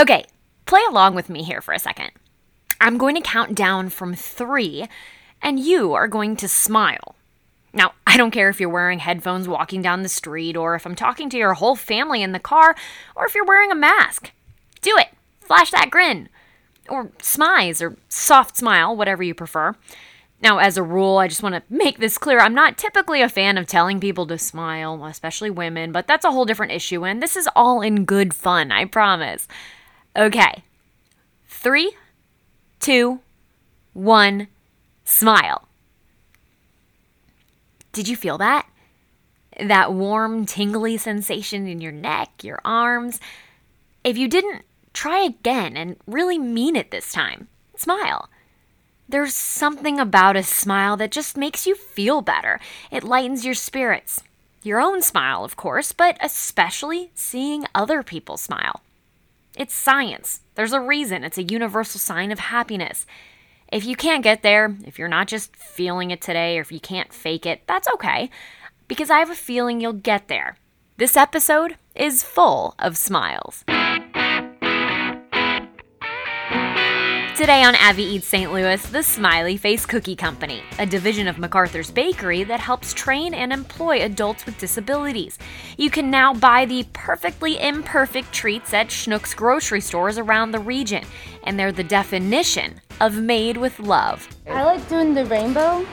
Okay, play along with me here for a second. I'm going to count down from three, and you are going to smile. Now, I don't care if you're wearing headphones walking down the street, or if I'm talking to your whole family in the car, or if you're wearing a mask. Do it! Flash that grin! Or smize, or soft smile, whatever you prefer. Now, as a rule, I just want to make this clear. I'm not typically a fan of telling people to smile, especially women, but that's a whole different issue, and this is all in good fun, I promise. Okay. Three, two, one, smile. Did you feel that? That warm, tingly sensation in your neck, your arms? If you didn't, try again and really mean it this time. Smile. There's something about a smile that just makes you feel better. It lightens your spirits. Your own smile, of course, but especially seeing other people smile. It's science. There's a reason it's a universal sign of happiness. If you can't get there, if you're not just feeling it today, or if you can't fake it, that's okay, because I have a feeling you'll get there. This episode is full of smiles. Today on Abby Eats St. Louis, the Smiley Face Cookie Company, a division of MacArthur's Bakery that helps train and employ adults with disabilities. You can now buy the perfectly imperfect treats at Schnucks grocery stores around the region, and they're the definition of made with love. I like doing the rainbow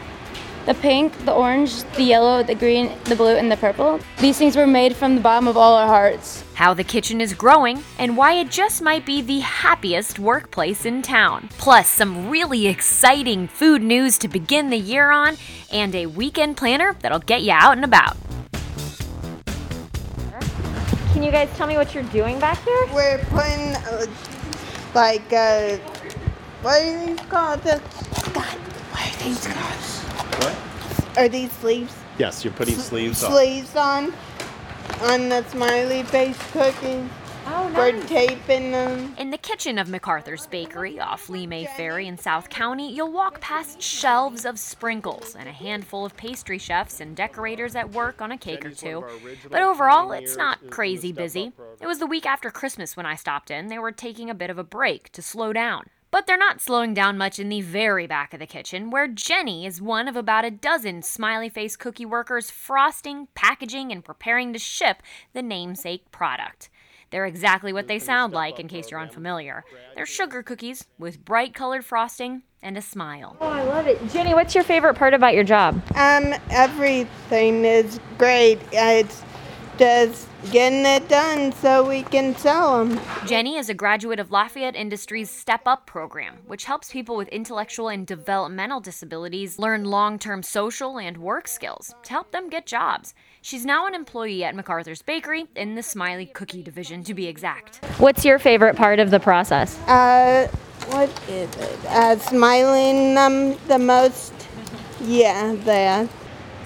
the pink, the orange, the yellow, the green, the blue, and the purple. These things were made from the bottom of all our hearts. How the kitchen is growing, and why it just might be the happiest workplace in town. Plus, some really exciting food news to begin the year on, and a weekend planner that'll get you out and about. Can you guys tell me what you're doing back here? We're putting, uh, like, uh, what are these called? The, God, what are these called? What? Are these sleeves? Yes, you're putting sleeves on. Sleeves on. On the smiley face cookies. Oh, We're taping them. In the kitchen of MacArthur's Bakery off Lemay Ferry in South County, you'll walk past shelves of sprinkles and a handful of pastry chefs and decorators at work on a cake or two. But overall, it's not crazy busy. It was the week after Christmas when I stopped in. They were taking a bit of a break to slow down. But they're not slowing down much in the very back of the kitchen, where Jenny is one of about a dozen smiley face cookie workers frosting, packaging, and preparing to ship the namesake product. They're exactly what they sound like, in case you're unfamiliar. They're sugar cookies with bright colored frosting and a smile. Oh, I love it. Jenny, what's your favorite part about your job? Um, everything is great. It's just getting it done so we can sell them. Jenny is a graduate of Lafayette Industries Step Up program, which helps people with intellectual and developmental disabilities learn long term social and work skills to help them get jobs. She's now an employee at MacArthur's Bakery in the Smiley Cookie division, to be exact. What's your favorite part of the process? Uh, what is it? Uh, smiling them the most. Yeah, that.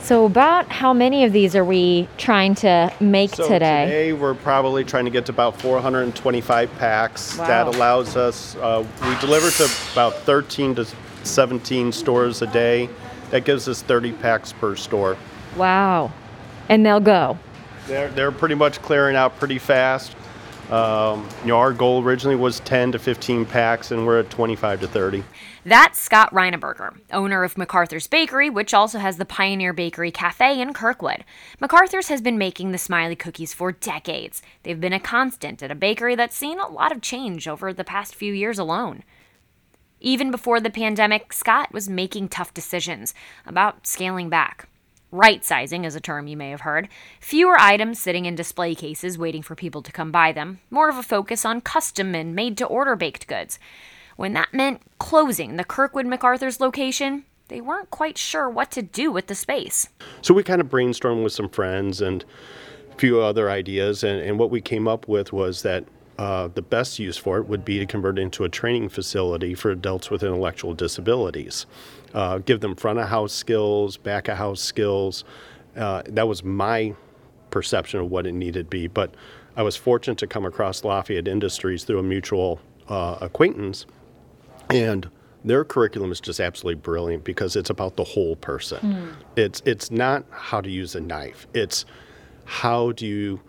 So, about how many of these are we trying to make So today? today we're probably trying to get to about 425 packs. Wow. That allows us. Uh, we deliver to about 13 to 17 stores a day. That gives us 30 packs per store. Wow. And they'll go. They're they're pretty much clearing out pretty fast. Um, you know, our goal originally was 10 to 15 packs, and we're at 25 to 30. That's Scott Reineberger, owner of MacArthur's Bakery, which also has the Pioneer Bakery Cafe in Kirkwood. MacArthur's has been making the smiley cookies for decades. They've been a constant at a bakery that's seen a lot of change over the past few years alone. Even before the pandemic, Scott was making tough decisions about scaling back. Right sizing is a term you may have heard. Fewer items sitting in display cases waiting for people to come buy them. More of a focus on custom and made to order baked goods. When that meant closing the Kirkwood MacArthur's location, they weren't quite sure what to do with the space. So we kind of brainstormed with some friends and a few other ideas, and, and what we came up with was that uh, the best use for it would be to convert it into a training facility for adults with intellectual disabilities. Uh, give them front of house skills, back of house skills. Uh, that was my perception of what it needed to be, but I was fortunate to come across Lafayette Industries through a mutual uh, acquaintance, and their curriculum is just absolutely brilliant because it's about the whole person. It's it's not how to use a knife. It's how do you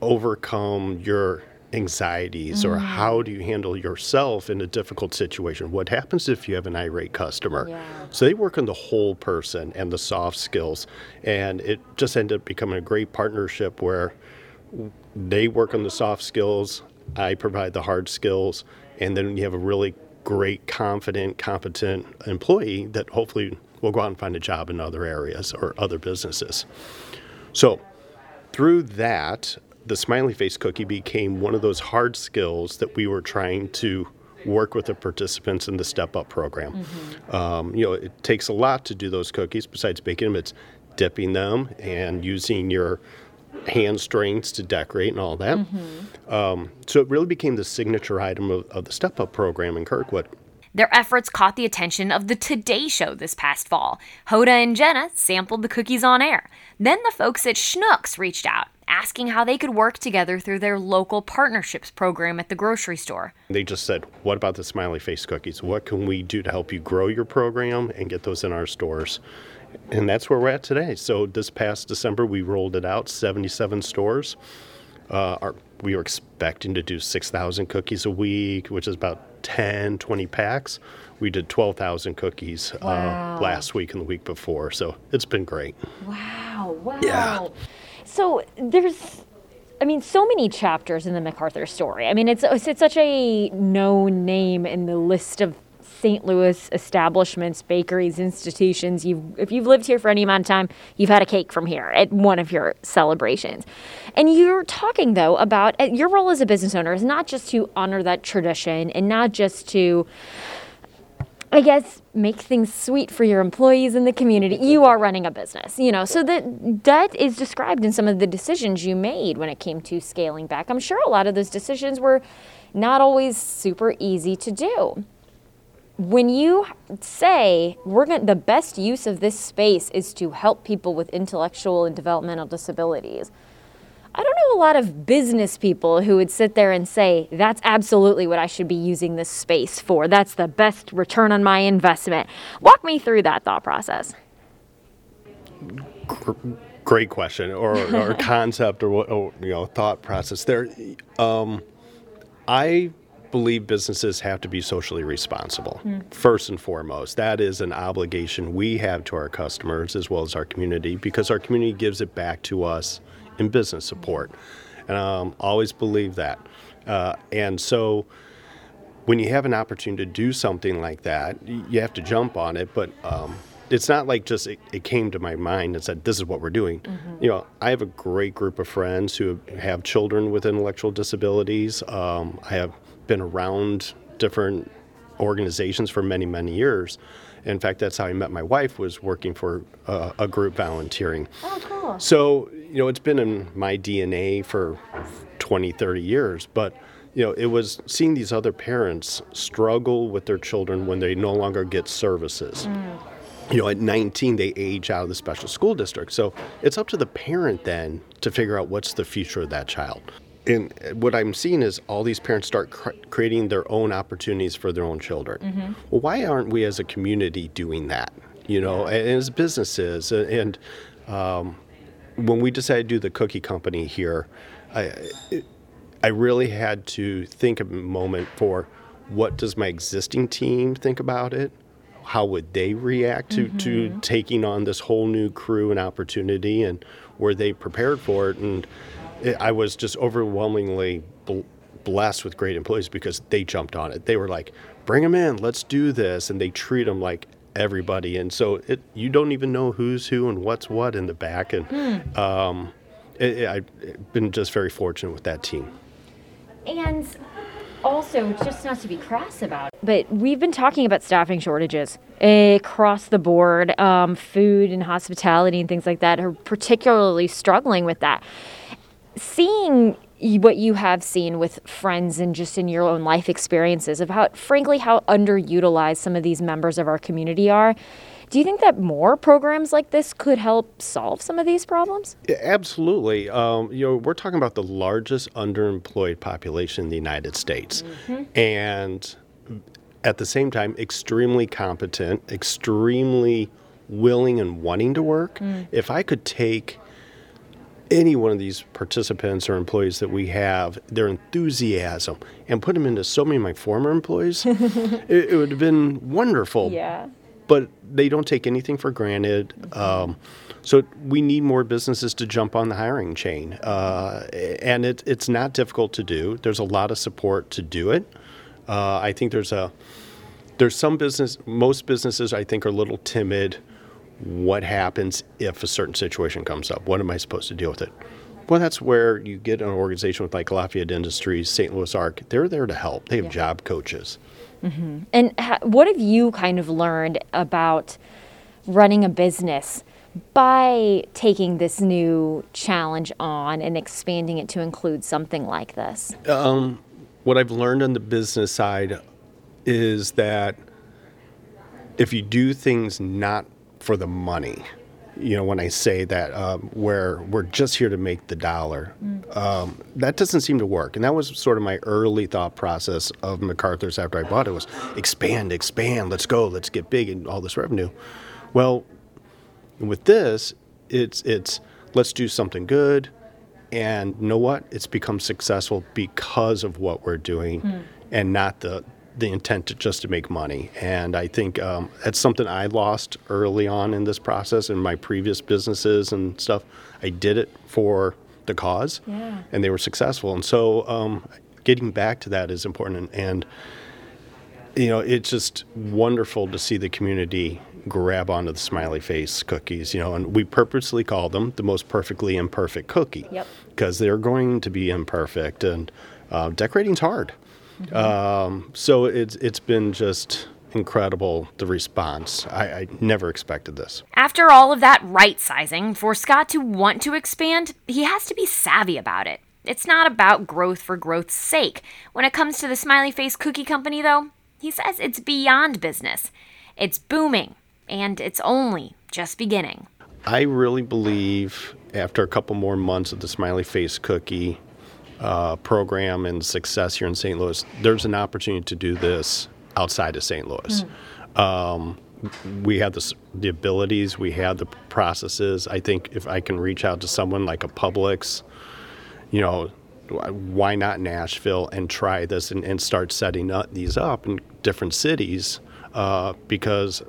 overcome your anxieties or mm-hmm. how do you handle yourself in a difficult situation? What happens if you have an irate customer? So they work on the whole person and the soft skills. And it just ended up becoming a great partnership where they work on the soft skills, I provide the hard skills, and then you have a really great, confident, competent employee that hopefully will go out and find a job in other areas or other businesses. So through that, the smiley face cookie became one of those hard skills that we were trying to work with the participants in the step up program. Um, you know, it takes a lot to do those cookies besides baking them, it's dipping them and using your hand strengths to decorate and all that. Um, so it really became the signature item of, of the step up program in Kirkwood. Their efforts caught the attention of the Today Show this past fall. Hoda and Jenna sampled the cookies on air. Then the folks at Schnucks reached out, asking how they could work together through their local partnerships program at the grocery store. They just said, What about the smiley face cookies? What can we do to help you grow your program and get those in our stores? And that's where we're at today. So, this past December, we rolled it out 77 stores. Uh, our, we were expecting to do 6,000 cookies a week, which is about 10, 20 packs. We did 12,000 cookies uh, last week and the week before. So, it's been great. Wow, wow. Yeah. So there's, I mean, so many chapters in the MacArthur story. I mean, it's it's, such a known name in the list of St. Louis establishments, bakeries, institutions. You've if you've lived here for any amount of time, you've had a cake from here at one of your celebrations. And you're talking though about uh, your role as a business owner is not just to honor that tradition and not just to I guess make things sweet for your employees in the community. You are running a business, you know. So that that is described in some of the decisions you made when it came to scaling back. I'm sure a lot of those decisions were not always super easy to do. When you say we're going the best use of this space is to help people with intellectual and developmental disabilities. I don't know a lot of business people who would sit there and say, that's absolutely what I should be using this space for. That's the best return on my investment. Walk me through that thought process. Great question or, or concept or or, you know thought process there um, i believe businesses have to be socially responsible first and foremost that is an obligation we have to our customers as well as our community because our community gives it back to us in business support and um, always believe that uh, and so when you have an opportunity to do something like that, you have to jump on it. But um, it's not like just it, it came to my mind and said, "This is what we're doing." You know, I have a great group of friends who have children with intellectual disabilities. Um, I have been around different organizations for many, many years. In fact, that's how I met my wife. Was working for uh, a group volunteering. Oh, cool. So, you know, it's been in my DNA for 20, 30 years, but you know, it was seeing these other parents struggle with their children when they no longer get services. You know, at 19, they age out of the special school district. So it's up to the parent then to figure out what's the future of that child. And what I'm seeing is all these parents start cr- creating their own opportunities for their own children. Well, why aren't we as a community doing that? You know, and as businesses, and, and um, when we decided to do the cookie company here, I, it, I really had to think a moment for what does my existing team think about it? How would they react to, to mm-hmm. taking on this whole new crew and opportunity? And were they prepared for it? And it, I was just overwhelmingly bl- blessed with great employees because they jumped on it. They were like, bring them in, let's do this. And they treat them like everybody. And so it, you don't even know who's who and what's what in the back. And um, it, it, I've been just very fortunate with that team. And also, just not to be crass about it, but we've been talking about staffing shortages across the board. Um, food and hospitality and things like that are particularly struggling with that. Seeing what you have seen with friends and just in your own life experiences of how, frankly, how underutilized some of these members of our community are. Do you think that more programs like this could help solve some of these problems? Yeah, Absolutely. Um, you know, we're talking about the largest underemployed population in the United States. And at the same time, extremely competent, extremely willing and wanting to work. If I could take any one of these participants or employees that we have, their enthusiasm, and put them into so many of my former employees, it, it, would have been wonderful. Yeah. But they don't take anything for granted. Um, so we need more businesses to jump on the hiring chain, uh, and it, it's not difficult to do. There's a lot of support to do it. Uh, I think there's a there's some business. Most businesses I think are a little timid what happens if a certain situation comes up? What am I supposed to deal with it? Well, that's where you get an organization with like Lafayette Industries, St. Louis Arc. They're there to help. They have yeah. job coaches. Mm-hmm. And ha- what have you kind of learned about running a business by taking this new challenge on and expanding it to include something like this? Um, what I've learned on the business side is that if you do things not for the money. You know, when I say that, um, where we're just here to make the dollar, mm. um, that doesn't seem to work. And that was sort of my early thought process of MacArthur's after I bought it was expand, expand, let's go, let's get big and all this revenue. Well, with this, it's it's let's do something good, and you know what? It's become successful because of what we're doing, mm. and not the the intent to just to make money. And I think um, that's something I lost early on in this process in my previous businesses and stuff. I did it for the cause, yeah. and they were successful. And so, um, getting back to that is important. And, and you know, it's just wonderful to see the community grab onto the smiley face cookies, you know, and we purposely call them the most perfectly imperfect cookie because yep. they're going to be imperfect and uh, decorating's hard. Mm-hmm. Um, so it's it's been just incredible the response. I, I, never expected this. After all of that right sizing, for Scott to want to expand, he has to be savvy about it. It's not about growth for growth's sake. When it comes to the Smiley Face Cookie Company, though, he says it's beyond business. It's booming, and it's only just beginning. I really believe after a couple more months of the Smiley Face Cookie, uh, program and success here in St. Louis, there's an opportunity to do this outside of St. Louis. Mm. Um, we have the, the abilities, we have the processes. I think if I can reach out to someone like a Publix, you know, why not Nashville and try this and, and start setting up these up in different cities uh, because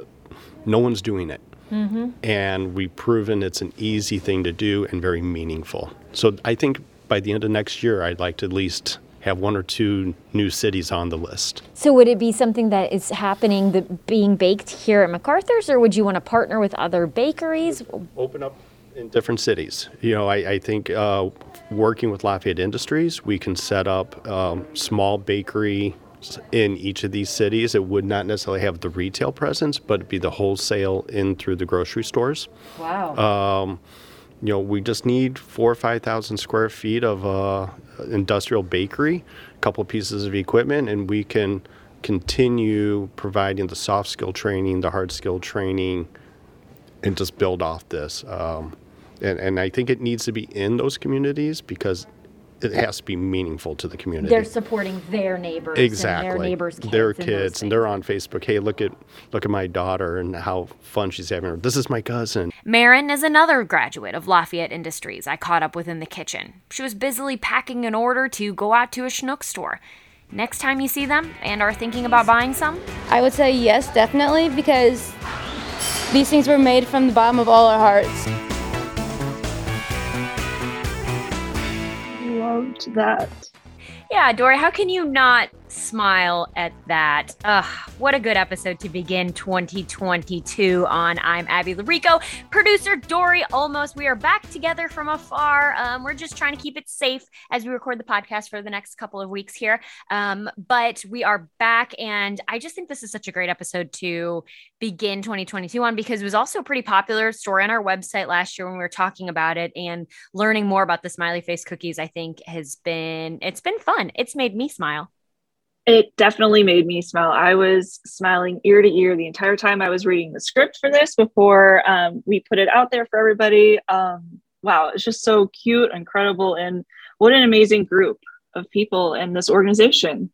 no one's doing it. Mm-hmm. And we've proven it's an easy thing to do and very meaningful. So I think by the end of next year, I'd like to at least have one or two new cities on the list. So would it be something that is happening that being baked here at MacArthur's or would you want to partner with other bakeries? Open up in different cities. You know, I, I think uh, working with Lafayette Industries, we can set up um, small bakery in each of these cities. It would not necessarily have the retail presence, but it'd be the wholesale in through the grocery stores. Wow. Um, you know, we just need four or five thousand square feet of uh, industrial bakery, a couple pieces of equipment, and we can continue providing the soft skill training, the hard skill training, and just build off this. Um, and, and I think it needs to be in those communities because it has to be meaningful to the community. They're supporting their neighbors, exactly. their neighbors' kids, their kids, and, and, they're on Facebook. Hey, look at look at my daughter and how fun she's having. This is my cousin. Marin is another graduate of Lafayette Industries. I caught up with in the kitchen. She was busily packing an order to go out to a Schnuck store. Next time you see them and are thinking about buying some, I would say yes, definitely, because these things were made from the bottom of all our hearts. Loved that. Yeah, Dory, how can you not smile at that. Ugh, what a good episode to begin 2022 on. I'm Abby Llorico, producer Dory Olmos. We are back together from afar. Um, we're just trying to keep it safe as we record the podcast for the next couple of weeks here. Um, but we are back, and I just think this is such a great episode to begin 2022 on because it was also a pretty popular story on our website last year when we were talking about it and learning more about the smiley face cookies. I think has been it's been fun. It's made me smile. It definitely made me smile. I was smiling ear to ear the entire time I was reading the script for this before um, we put it out there for everybody. Um, wow, it's just so cute, incredible, and what an amazing group of people in this organization.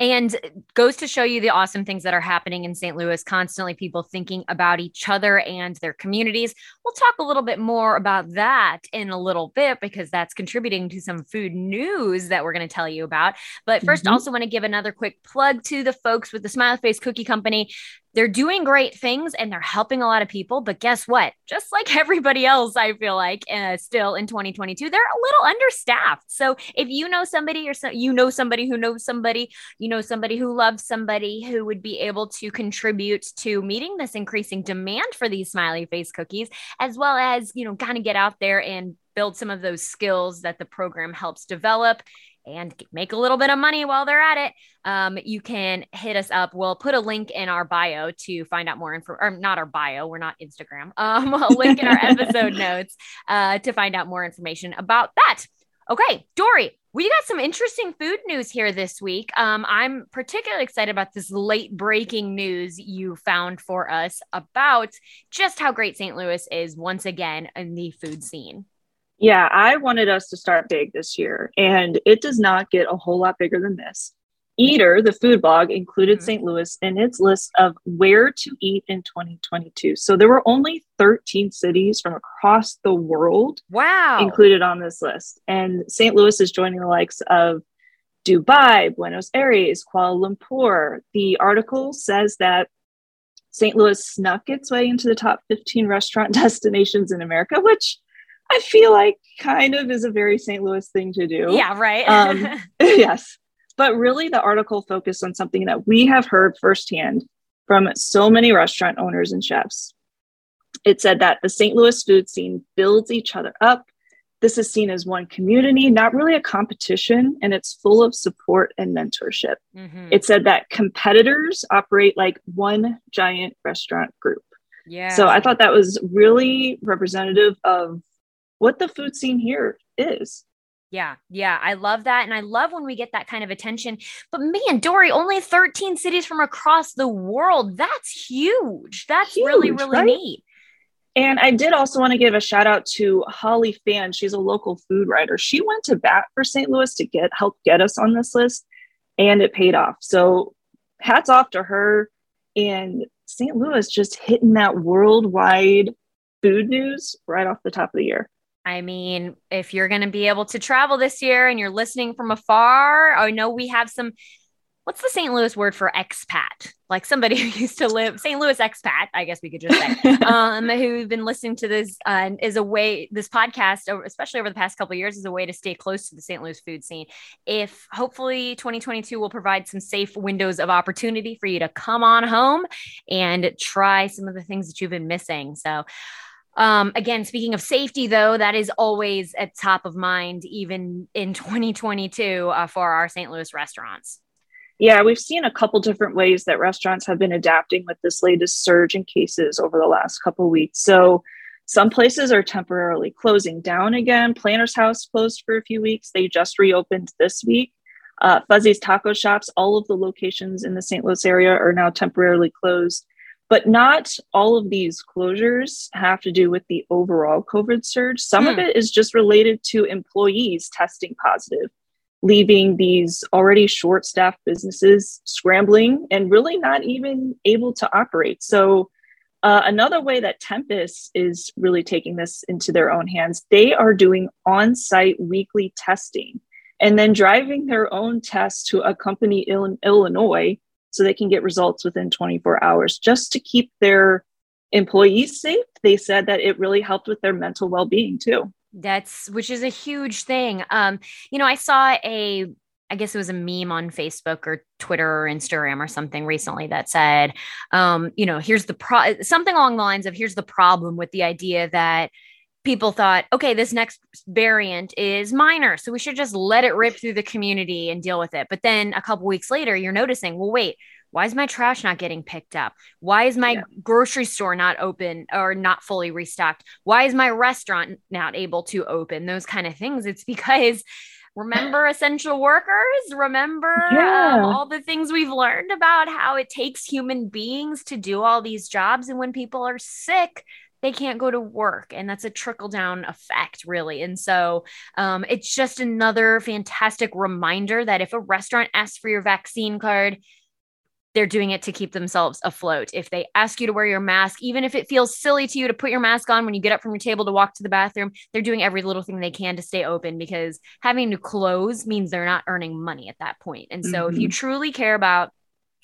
And goes to show you the awesome things that are happening in St. Louis. Constantly, people thinking about each other and their communities. We'll talk a little bit more about that in a little bit because that's contributing to some food news that we're going to tell you about. But 1st mm-hmm. also want to give another quick plug to the folks with the Smiley Face Cookie Company they're doing great things and they're helping a lot of people. But guess what? Just like everybody else, I feel like uh, still in 2022, they're a little understaffed. So if you know somebody or so, you know somebody who knows somebody, you know somebody who loves somebody who would be able to contribute to meeting this increasing demand for these smiley face cookies, as well as, you know, kind of get out there and build some of those skills that the program helps develop and make a little bit of money while they're at it, um, you can hit us up. We'll put a link in our bio to find out more info, or not our bio, we're not Instagram. Um, a link in our episode notes uh, to find out more information about that. Okay, Dory, we got some interesting food news here this week. Um, I'm particularly excited about this late breaking news you found for us about just how great St. Louis is once again in the food scene. Yeah, I wanted us to start big this year, and it does not get a whole lot bigger than this. Eater, the food blog, included mm-hmm. St. Louis in its list of where to eat in 2022. So there were only 13 cities from across the world wow. included on this list. And St. Louis is joining the likes of Dubai, Buenos Aires, Kuala Lumpur. The article says that St. Louis snuck its way into the top 15 restaurant destinations in America, which I feel like kind of is a very St. Louis thing to do. Yeah, right. um, yes. But really, the article focused on something that we have heard firsthand from so many restaurant owners and chefs. It said that the St. Louis food scene builds each other up. This is seen as one community, not really a competition, and it's full of support and mentorship. Mm-hmm. It said that competitors operate like one giant restaurant group. Yeah. So I thought that was really representative of what the food scene here is. Yeah, yeah, I love that. And I love when we get that kind of attention. But man, Dory, only 13 cities from across the world. That's huge. That's huge, really, really right? neat. And I did also want to give a shout out to Holly Fan. She's a local food writer. She went to bat for St. Louis to get help get us on this list, and it paid off. So hats off to her. And St. Louis just hitting that worldwide food news right off the top of the year. I mean, if you're going to be able to travel this year and you're listening from afar, I know we have some. What's the St. Louis word for expat? Like somebody who used to live St. Louis expat, I guess we could just say, um, who've been listening to this uh, is a way. This podcast, especially over the past couple years, is a way to stay close to the St. Louis food scene. If hopefully 2022 will provide some safe windows of opportunity for you to come on home and try some of the things that you've been missing. So. Um, again, speaking of safety, though, that is always at top of mind, even in 2022 uh, for our St. Louis restaurants. Yeah, we've seen a couple different ways that restaurants have been adapting with this latest surge in cases over the last couple weeks. So, some places are temporarily closing down again. Planter's House closed for a few weeks. They just reopened this week. Uh, Fuzzy's Taco Shops, all of the locations in the St. Louis area are now temporarily closed. But not all of these closures have to do with the overall COVID surge. Some hmm. of it is just related to employees testing positive, leaving these already short staffed businesses scrambling and really not even able to operate. So, uh, another way that Tempus is really taking this into their own hands, they are doing on site weekly testing and then driving their own tests to a company in Illinois so they can get results within 24 hours just to keep their employees safe. They said that it really helped with their mental well being too. That's which is a huge thing. Um, you know, I saw a I guess it was a meme on Facebook or Twitter or Instagram or something recently that said, um, you know, here's the pro something along the lines of here's the problem with the idea that people thought, okay, this next variant is minor. So we should just let it rip through the community and deal with it. But then a couple weeks later, you're noticing, well, wait, why is my trash not getting picked up? Why is my yeah. grocery store not open or not fully restocked? Why is my restaurant not able to open? Those kind of things. It's because remember essential workers remember um, yeah. um, all the things we've learned about how it takes human beings to do all these jobs and when people are sick they can't go to work and that's a trickle down effect really and so um, it's just another fantastic reminder that if a restaurant asks for your vaccine card they're doing it to keep themselves afloat. If they ask you to wear your mask, even if it feels silly to you to put your mask on when you get up from your table to walk to the bathroom, they're doing every little thing they can to stay open because having to close means they're not earning money at that point. And so mm-hmm. if you mm-hmm. truly care about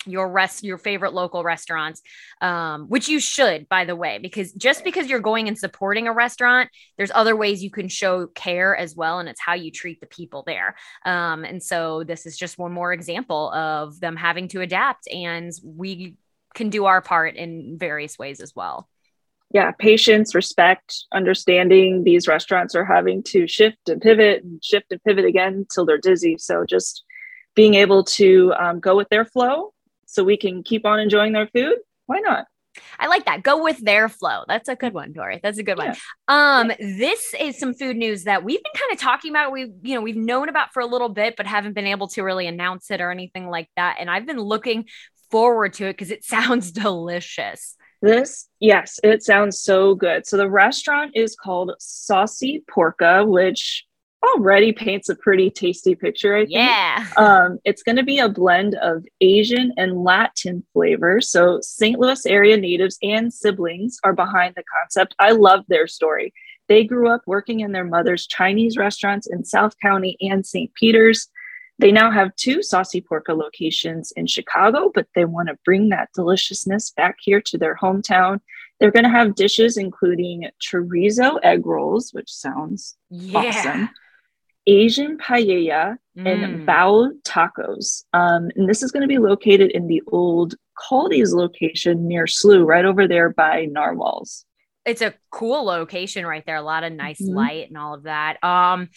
your rest your favorite local restaurants um, which you should by the way because just because you're going and supporting a restaurant there's other ways you can show care as well and it's how you treat the people there. Um, and so this is just one more example of them having to adapt and we can do our part in various ways as well. Yeah patience respect understanding these restaurants are having to shift and pivot and shift and pivot again until they're dizzy. So just being able to um, go with their flow so we can keep on enjoying their food, why not? I like that. Go with their flow. That's a good one, Dory. That's a good one. Um, this is some food news that we've been kind of talking about. We, you know, we've known about for a little bit, but haven't been able to really announce it or anything like that. And I've been looking forward to it because it sounds delicious. This, yes, it sounds so good. So the restaurant is called Saucy Porka, which already paints a pretty tasty picture. I think. Yeah. Um, it's going to be a blend of Asian and Latin flavors. So St. Louis area natives and siblings are behind the concept. I love their story. They grew up working in their mother's Chinese restaurants in South County and St. Peters. They now have two Saucy Porka locations in Chicago, but they want to bring that deliciousness back here to their hometown. They're going to have dishes including chorizo egg rolls, which sounds yeah. awesome Asian paella mm. and bao tacos. Um, and this is going to be located in the old Kaldi's location near SLU, right over there by Narwhals. It's a cool location right there. A lot of nice mm-hmm. light and all of that. Um,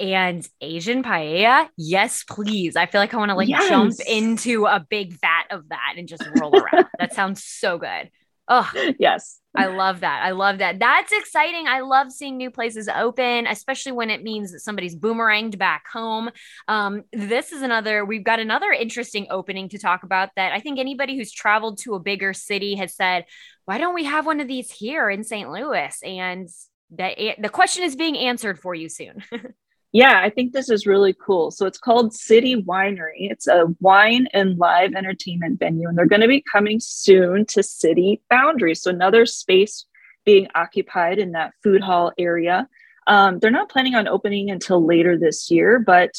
and Asian paella, yes, please. I feel like I want to like yes. jump into a big vat of that and just roll around. that sounds so good. Oh, yes. I love that. I love that. That's exciting. I love seeing new places open, especially when it means that somebody's boomeranged back home. Um, this is another, we've got another interesting opening to talk about that I think anybody who's traveled to a bigger city has said, why don't we have one of these here in St. Louis? And that the question is being answered for you soon. yeah, I think this is really cool. So it's called City Winery. It's a wine and live entertainment venue, and they're going to be coming soon to City Foundry. So another space being occupied in that food hall area. Um, they're not planning on opening until later this year, but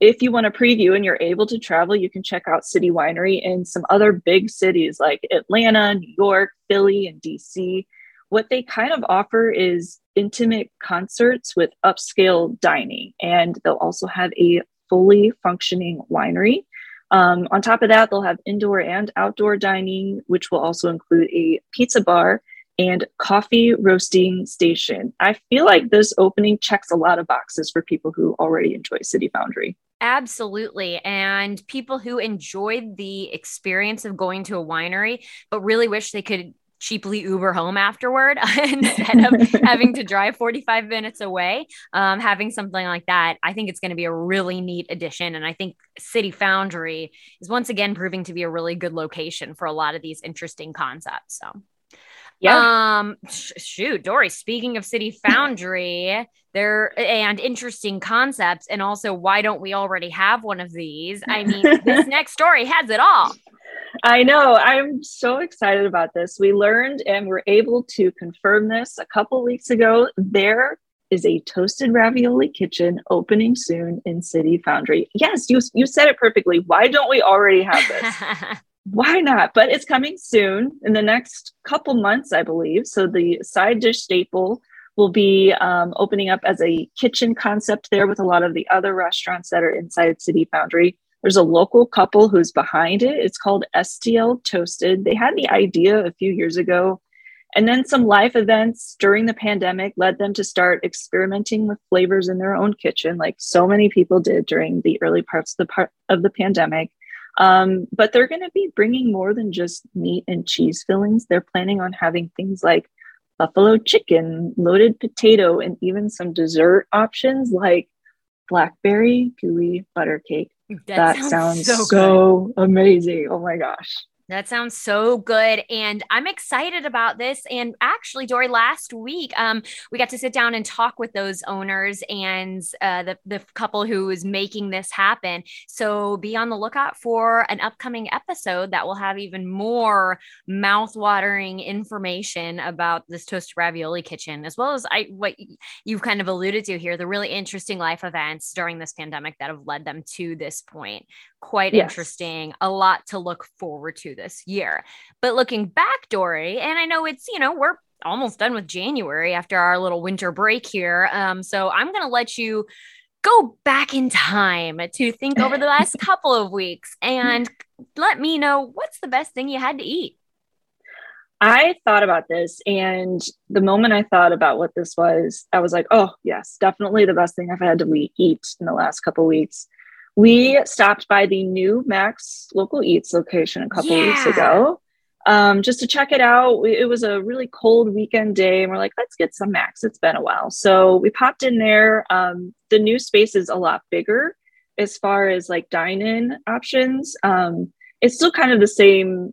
if you want to preview and you're able to travel, you can check out City Winery in some other big cities like Atlanta, New York, Philly, and DC what they kind of offer is intimate concerts with upscale dining, and they'll also have a fully functioning winery. Um, on top of that, they'll have indoor and outdoor dining, which will also include a pizza bar and coffee roasting station. I feel like this opening checks a lot of boxes for people who already enjoy City Foundry. Absolutely. And people who enjoyed the experience of going to a winery, but really wish they could cheaply Uber home afterward instead of having to drive 45 minutes away. Um, having something like that, I think it's going to be a really neat addition. And I think City Foundry is once again proving to be a really good location for a lot of these interesting concepts. So. Yeah. Um, sh- shoot, Dory. Speaking of City Foundry, there and interesting concepts, and also why don't we already have one of these? I mean, this next story has it all. I know. I'm so excited about this. We learned and we're able to confirm this a couple weeks ago. There is a toasted ravioli kitchen opening soon in City Foundry. Yes, you you said it perfectly. Why don't we already have this? Why not? But it's coming soon in the next couple months, I believe. So the side dish staple will be um, opening up as a kitchen concept there with a lot of the other restaurants that are inside City Foundry. There's a local couple who's behind it. It's called STL Toasted. They had the idea a few years ago. And then some life events during the pandemic led them to start experimenting with flavors in their own kitchen, like so many people did during the early parts of the part of the pandemic. Um, but they're going to be bringing more than just meat and cheese fillings. They're planning on having things like buffalo chicken, loaded potato, and even some dessert options like blackberry gooey butter cake. That, that sounds, sounds, so, so amazing. Oh my gosh. That sounds so good. And I'm excited about this. And actually, Dory, last week, um, we got to sit down and talk with those owners and uh, the, the couple who is making this happen. So be on the lookout for an upcoming episode that will have even more mouth-watering information about this toast ravioli kitchen, as well as I what you've kind of alluded to here, the really interesting life events during this pandemic that have led them to this point quite yes. interesting, a lot to look forward to this year. But looking back, Dory, and I know it's, you know, we're almost done with January after our little winter break here. Um, so I'm going to let you go back in time to think over the last couple of weeks and let me know what's the best thing you had to eat. I thought about this, and the moment I thought about what this was, I was like, oh, yes, definitely the best thing I've had to eat in the last couple weeks. We stopped by the new Mac's Local Eats location a couple yeah. weeks ago um, just to check it out. It was a really cold weekend day, and we're like, let's get some Mac's. It's been a while. So we popped in there. Um, the new space is a lot bigger as far as like dine in options. Um, it's still kind of the same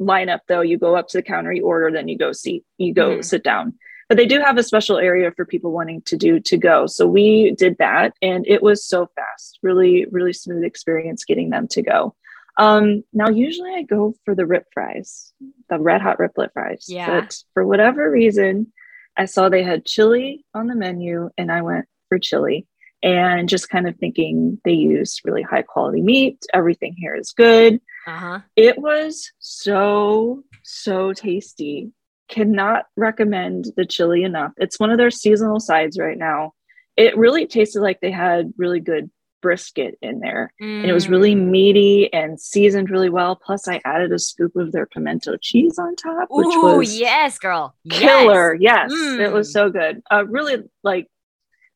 lineup though. You go up to the counter, you order, then you go seat, you go mm-hmm. sit down but they do have a special area for people wanting to do to go. So we did that and it was so fast. Really really smooth experience getting them to go. Um now usually i go for the rip fries the red hot riplet fries. Yeah. But for whatever reason i saw they had chili on the menu and i went for chili. And just kind of thinking they use really high quality meat everything here is good. Uh-huh. it was so so tasty cannot recommend the chili enough. It's one of their seasonal sides right now. It really tasted like they had really good brisket in there mm. and it was really mm. meaty and seasoned really well plus i added a scoop of their pimento cheese on top which Ooh, was yes girl killer yes, yes mm. it was mm. so good uh really like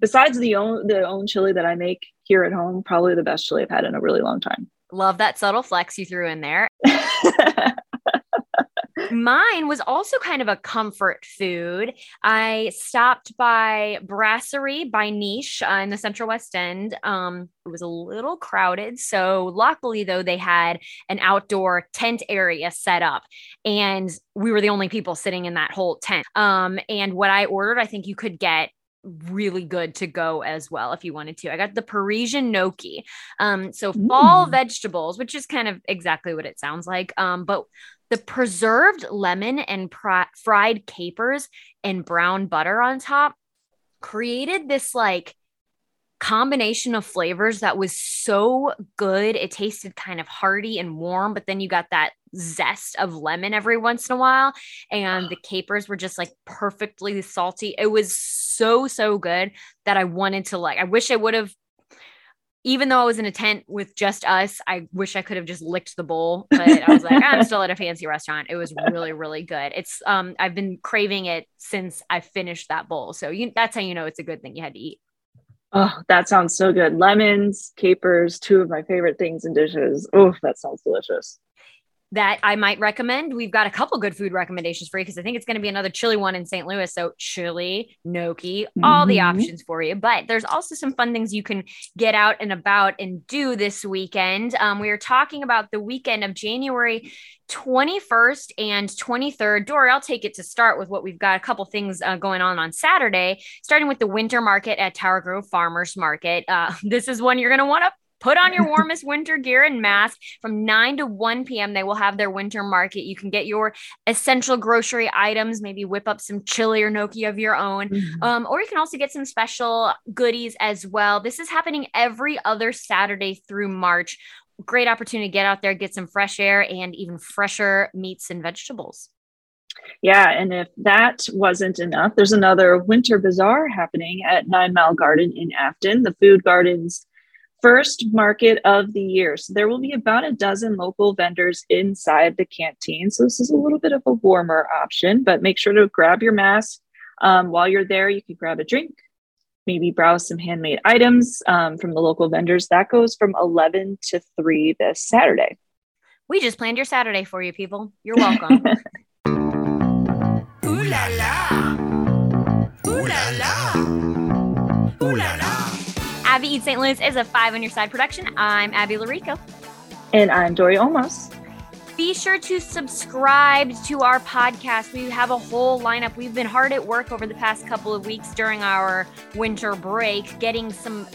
besides the own the own chili that i make here at home probably the best chili i've had in a really long time love that subtle flex you threw in there Mine was also kind of a comfort food. I stopped by Brasserie by Niche uh, in the Central West End. Um, it was a little crowded. So, luckily, though, they had an outdoor tent area set up, and we were the only people sitting in that whole tent. Um, and what I ordered, I think you could get really good to go as well if you wanted to. I got the Parisian gnocchi. Um, so fall mm. vegetables, which is kind of exactly what it sounds like. Um, but the preserved lemon and pr- fried capers and brown butter on top created this like combination of flavors that was so good. It tasted kind of hearty and warm, but then you got that zest of lemon every once in a while. And the capers were just like perfectly salty. It was so, so good that I wanted to like, I wish I would have even though I was in a tent with just us, I wish I could have just licked the bowl, but I was like, I'm still at a fancy restaurant. It was really, really good. It's um, I've been craving it since I finished that bowl. So you, that's how you know it's a good thing you had to eat. Oh, that sounds so good. Lemons, capers, two of my favorite things in dishes. Oh, that sounds delicious that I might recommend. We've got a couple good food recommendations for you because I think it's going to be another chili one in St. Louis. So chili, gnocchi, mm-hmm. all the mm-hmm. options for you. But there's also some fun things you can get out and about and do this weekend. Um, we are talking about the weekend of January 21st and 23rd. Dory, I'll take it to start with what we've got a couple things uh, going on on Saturday, starting with the winter market at Tower Grove Farmers Market. Uh, this is one you're going to want to Put on your warmest winter gear and mask. From 9 to 1 p.m., they will have their winter market. You can get your essential grocery items, maybe whip up some chili or gnocchi of your own. Mm-hmm. Um, or you can also get some special goodies as well. This is happening every other Saturday through March. Great opportunity to get out there, get some fresh air and even fresher meats and vegetables. Yeah, and if that wasn't enough, there's another winter bazaar happening at Nine Mile Garden in Afton. The food gardens first market of the year. So there will be about a dozen local vendors inside the canteen. So this is a little bit of a warmer option, but make sure to grab your mask. Um, while you're there, you can grab a drink, maybe browse some handmade items um, from the local vendors. That goes from 11 to 3 this Saturday. We just planned your Saturday for you, people. You're welcome. Ooh la la. Ooh la la. Ooh la la. Abby Eats St. Louis is a five on your side production. I'm Abby Llorico. And I'm Dory Olmos. Be sure to subscribe to our podcast. We have a whole lineup. We've been hard at work over the past couple of weeks during our winter break, getting some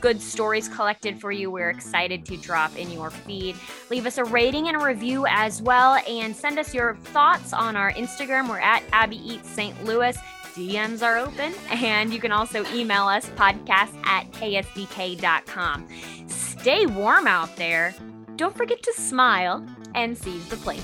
good stories collected for you. We're excited to drop in your feed. Leave us a rating and a review as well, and send us your thoughts on our Instagram. We're at Abby Eats St. Louis. DMs are open, and you can also email us podcast at ksdk.com. Stay warm out there. Don't forget to smile and seize the plate.